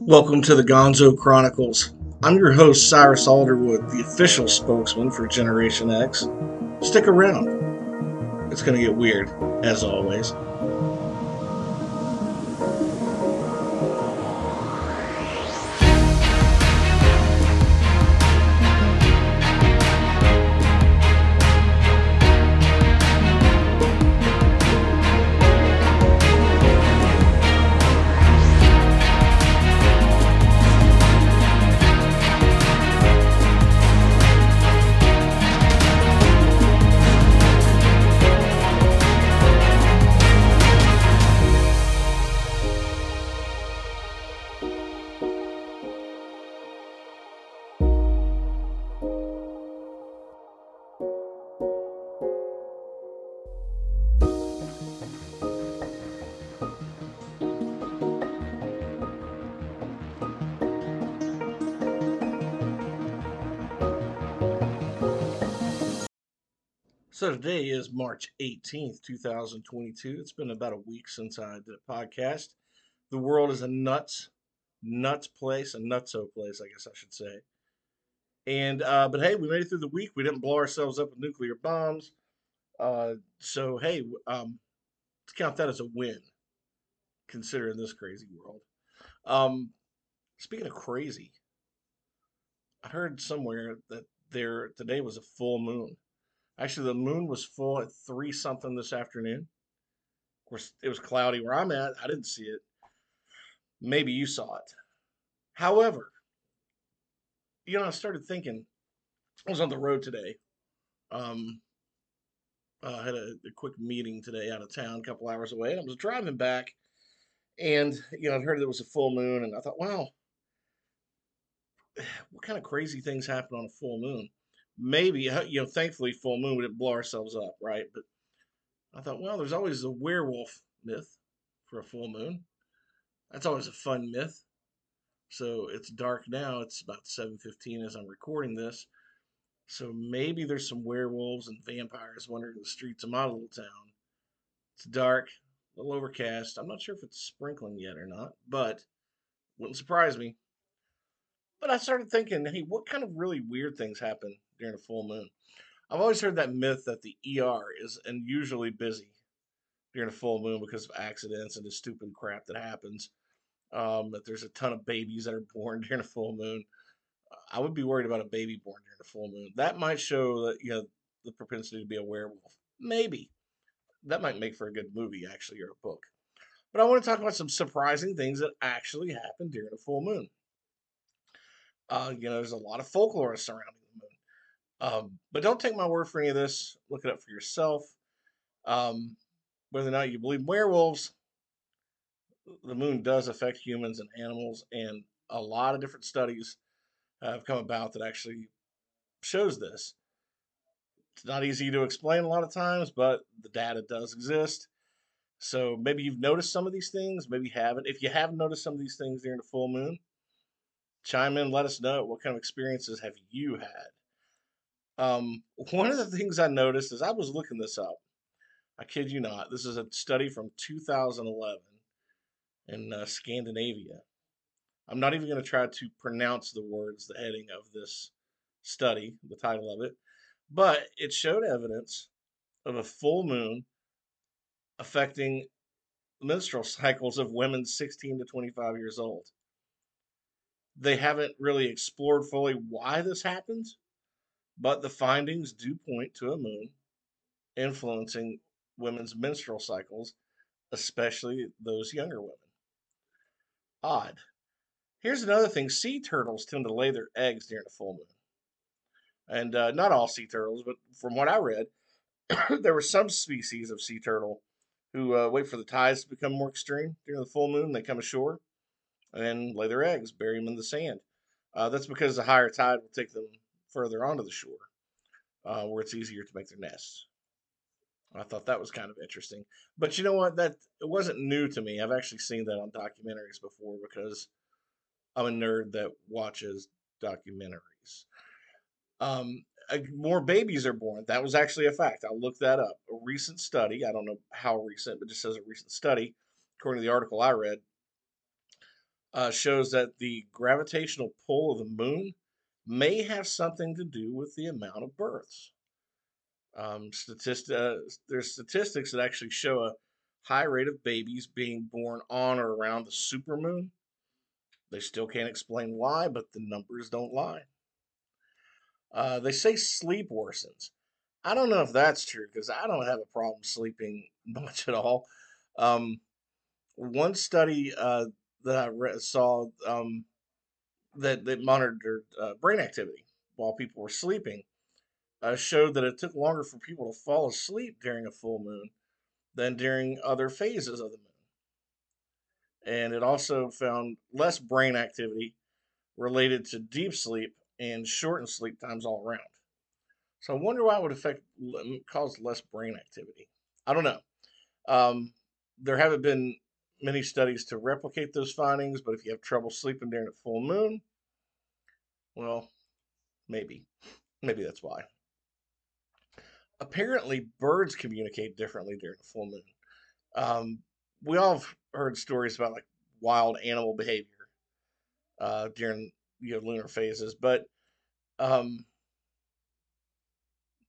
Welcome to the Gonzo Chronicles. I'm your host, Cyrus Alderwood, the official spokesman for Generation X. Stick around. It's going to get weird, as always. So today is March 18th, 2022. It's been about a week since I did a podcast. The world is a nuts, nuts place, a nutso place, I guess I should say. And, uh, but hey, we made it through the week. We didn't blow ourselves up with nuclear bombs. Uh, so, hey, um, let's count that as a win, considering this crazy world. Um, speaking of crazy, I heard somewhere that there today was a full moon. Actually, the moon was full at three something this afternoon. Of course, it was cloudy where I'm at. I didn't see it. Maybe you saw it. However, you know, I started thinking. I was on the road today. Um, I had a, a, quick meeting today out of town, a couple hours away, and I was driving back, and you know, I heard there was a full moon, and I thought, wow, what kind of crazy things happen on a full moon? Maybe you know thankfully full moon we didn't blow ourselves up right? But i thought well there's always a werewolf myth for a full moon. That's always a fun myth. So it's dark now. It's about 7.15 as i'm recording this. So maybe there's some werewolves and vampires wandering the streets of my little town. It's dark a little overcast. I'm not sure if it's sprinkling yet or not but wouldn't surprise me. But I started thinking, hey, what kind of really weird things happen during a full moon? I've always heard that myth that the ER is unusually busy during a full moon because of accidents and the stupid crap that happens. Um, that there's a ton of babies that are born during a full moon. I would be worried about a baby born during a full moon. That might show that you know the propensity to be a werewolf. Maybe that might make for a good movie, actually, or a book. But I want to talk about some surprising things that actually happen during a full moon. Uh, you know, there's a lot of folklore surrounding. Um, but don't take my word for any of this. Look it up for yourself. Um, whether or not you believe werewolves, the moon does affect humans and animals, and a lot of different studies have come about that actually shows this. It's not easy to explain a lot of times, but the data does exist. So maybe you've noticed some of these things, maybe you haven't. If you have noticed some of these things during the full moon, chime in, let us know what kind of experiences have you had. Um, one of the things I noticed is I was looking this up. I kid you not. This is a study from 2011 in uh, Scandinavia. I'm not even going to try to pronounce the words, the heading of this study, the title of it, but it showed evidence of a full moon affecting menstrual cycles of women 16 to 25 years old. They haven't really explored fully why this happens, but the findings do point to a moon influencing women's menstrual cycles, especially those younger women. Odd. Here's another thing sea turtles tend to lay their eggs during a full moon. And uh, not all sea turtles, but from what I read, there were some species of sea turtle who uh, wait for the tides to become more extreme during the full moon. They come ashore and lay their eggs, bury them in the sand. Uh, that's because the higher tide will take them further onto the shore, uh, where it's easier to make their nests. I thought that was kind of interesting, but you know what? That it wasn't new to me. I've actually seen that on documentaries before because I'm a nerd that watches documentaries. Um, more babies are born. That was actually a fact. I'll look that up. A recent study, I don't know how recent, but just says a recent study, according to the article I read, uh, shows that the gravitational pull of the moon may have something to do with the amount of births. Um, statist- uh, there's statistics that actually show a high rate of babies being born on or around the supermoon. They still can't explain why, but the numbers don't lie. Uh, they say sleep worsens. I don't know if that's true because I don't have a problem sleeping much at all. Um, one study uh, that I re- saw um, that that monitored uh, brain activity while people were sleeping uh, showed that it took longer for people to fall asleep during a full moon than during other phases of the moon. And it also found less brain activity related to deep sleep and shortened sleep times all around. So I wonder why it would affect cause less brain activity. I don't know. Um, there haven't been many studies to replicate those findings, but if you have trouble sleeping during a full moon, well, maybe. Maybe that's why. Apparently, birds communicate differently during full moon. Um, we all have heard stories about like wild animal behavior uh, during you know lunar phases, but um,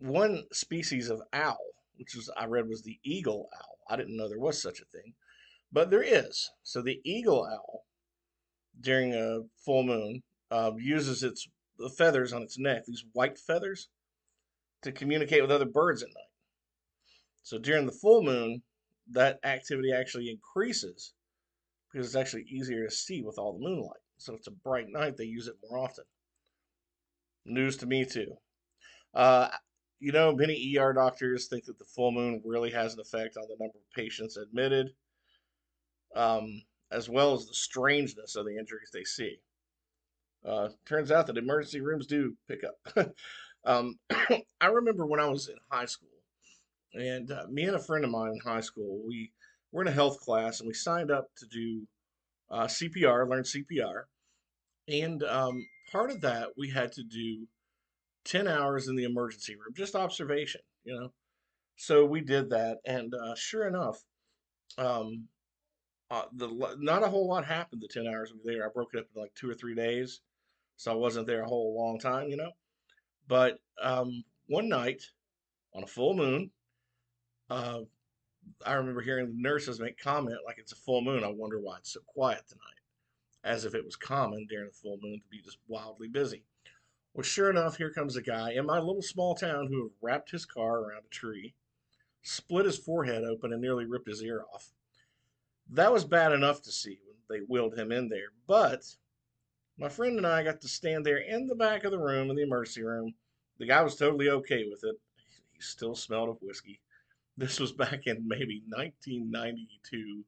one species of owl, which was I read was the eagle owl. I didn't know there was such a thing, but there is. So the eagle owl during a full moon uh, uses its the feathers on its neck, these white feathers, to communicate with other birds at night. So during the full moon, that activity actually increases because it's actually easier to see with all the moonlight. So it's a bright night, they use it more often. News to me too. Uh, you know, many ER doctors think that the full moon really has an effect on the number of patients admitted, um, as well as the strangeness of the injuries they see. Uh, turns out that emergency rooms do pick up. um, I remember when I was in high school, and uh, me and a friend of mine in high school, we were in a health class and we signed up to do uh, CPR, learn CPR. And um, part of that, we had to do 10 hours in the emergency room, just observation, you know. So we did that, and uh, sure enough, um, uh, the not a whole lot happened the 10 hours we were there. I broke it up in like two or three days, so I wasn't there a whole long time, you know. But um, one night on a full moon, uh, I remember hearing the nurses make comment like it's a full moon. I wonder why it's so quiet tonight, as if it was common during a full moon to be just wildly busy. Well, sure enough, here comes a guy in my little small town who had wrapped his car around a tree, split his forehead open, and nearly ripped his ear off. That was bad enough to see when they wheeled him in there, but my friend and I got to stand there in the back of the room in the emergency room. The guy was totally okay with it. He still smelled of whiskey. This was back in maybe 1992.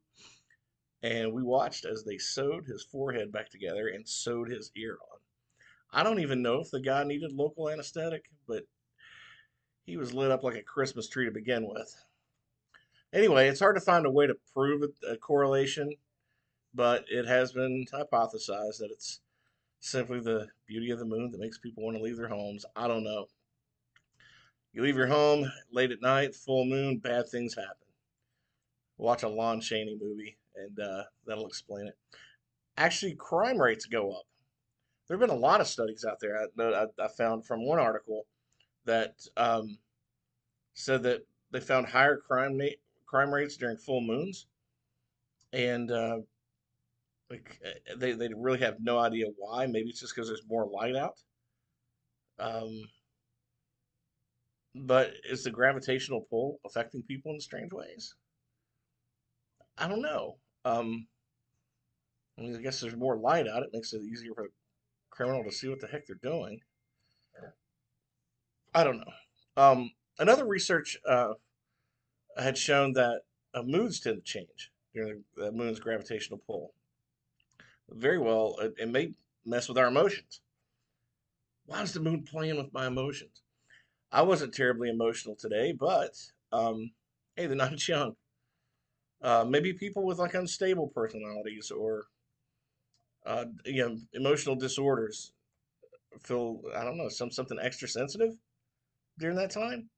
And we watched as they sewed his forehead back together and sewed his ear on. I don't even know if the guy needed local anesthetic, but he was lit up like a Christmas tree to begin with. Anyway, it's hard to find a way to prove a, correlation, but it has been hypothesized that it's simply the beauty of the moon that makes people want to leave their homes. I don't know. You leave your home late at night, full moon, bad things happen. Watch a Lon Chaney movie, and uh, that'll explain it. Actually, crime rates go up. There have been a lot of studies out there I, I, found from one article that um, said that they found higher crime crime rates during full moons, and uh, like eh, they they really have no idea why. Maybe it's just because there's more light out. Um, but is the gravitational pull affecting people in strange ways? I don't know. Um, I mean, I guess there's more light out. It makes it easier for a criminal to see what the heck they're doing. I don't know. Um, another research uh, had shown that uh, moods tend to change during the moon's gravitational pull. Very well, it, may mess with our emotions. Why is the moon playing with my emotions? I wasn't terribly emotional today, but um, hey, the night's young. Uh, maybe people with like unstable personalities or uh, you know emotional disorders feel I don't know some something extra sensitive during that time.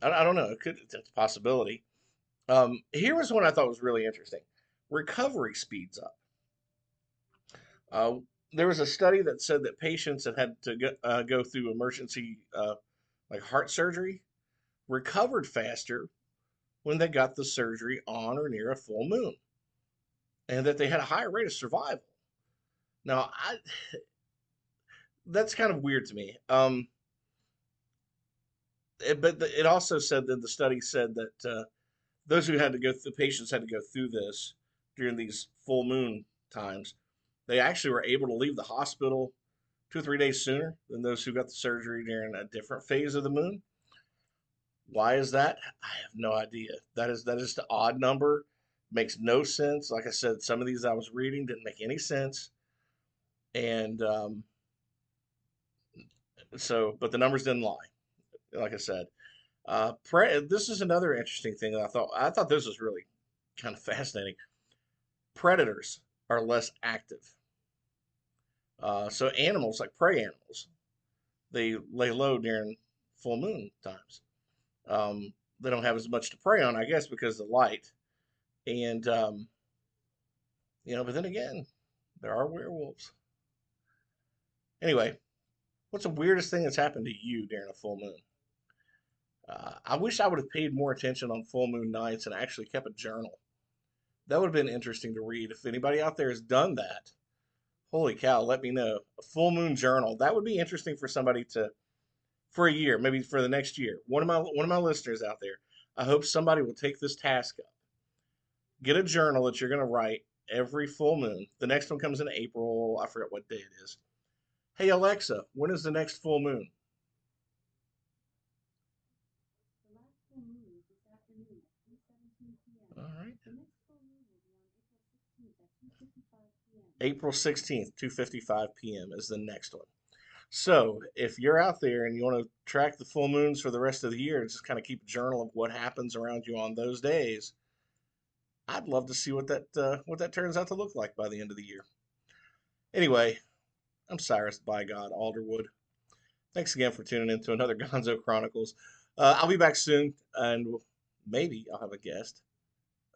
I, I don't know. It could it's a possibility. Um, here was one I thought was really interesting. Recovery speeds up. Uh, there was a study that said that patients that had to go, uh, go through emergency, uh, like heart surgery, recovered faster when they got the surgery on or near a full moon, and that they had a higher rate of survival. Now, I that's kind of weird to me. Um, it, but the, it also said that the study said that uh, those who had to go, the patients had to go through this during these full moon times, they actually were able to leave the hospital two or three days sooner than those who got the surgery during a different phase of the moon. Why is that? I have no idea. That is that is the odd number. Makes no sense. Like I said, some of these I was reading didn't make any sense, and um, so but the numbers didn't lie. Like I said, uh, pre- this is another interesting thing that I thought I thought this was really kind of fascinating. Predators are less active. Uh, so animals like prey animals, they lay low during full moon times. Um, they don't have as much to prey on, I guess, because of the light. And um, you know, but then again, there are werewolves. Anyway, what's the weirdest thing that's happened to you during a full moon? Uh, I wish I would have paid more attention on full moon nights and actually kept a journal. That would have been interesting to read. If anybody out there has done that, holy cow, let me know. A full moon journal. That would be interesting for somebody to for a year, maybe for the next year. One of my one of my listeners out there, I hope somebody will take this task up. Get a journal that you're going to write every full moon. The next one comes in April. I forget what day it is. Hey Alexa, when is the next full moon? All right. April 16th, 2:55 p.m. is the next one. So, if you're out there and you want to track the full moons for the rest of the year, and just kind of keep a journal of what happens around you on those days, I'd love to see what that uh, what that turns out to look like by the end of the year. Anyway, I'm Cyrus by God Alderwood. Thanks again for tuning in to another Gonzo Chronicles. Uh, I'll be back soon, and maybe I'll have a guest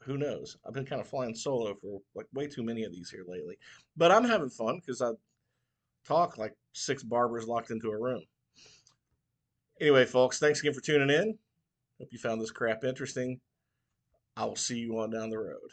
who knows? I've been kind of flying solo for like way too many of these here lately. But I'm having fun because I talk like six barbers locked into a room. Anyway, folks, thanks again for tuning in. Hope you found this crap interesting. I will see you on down the road.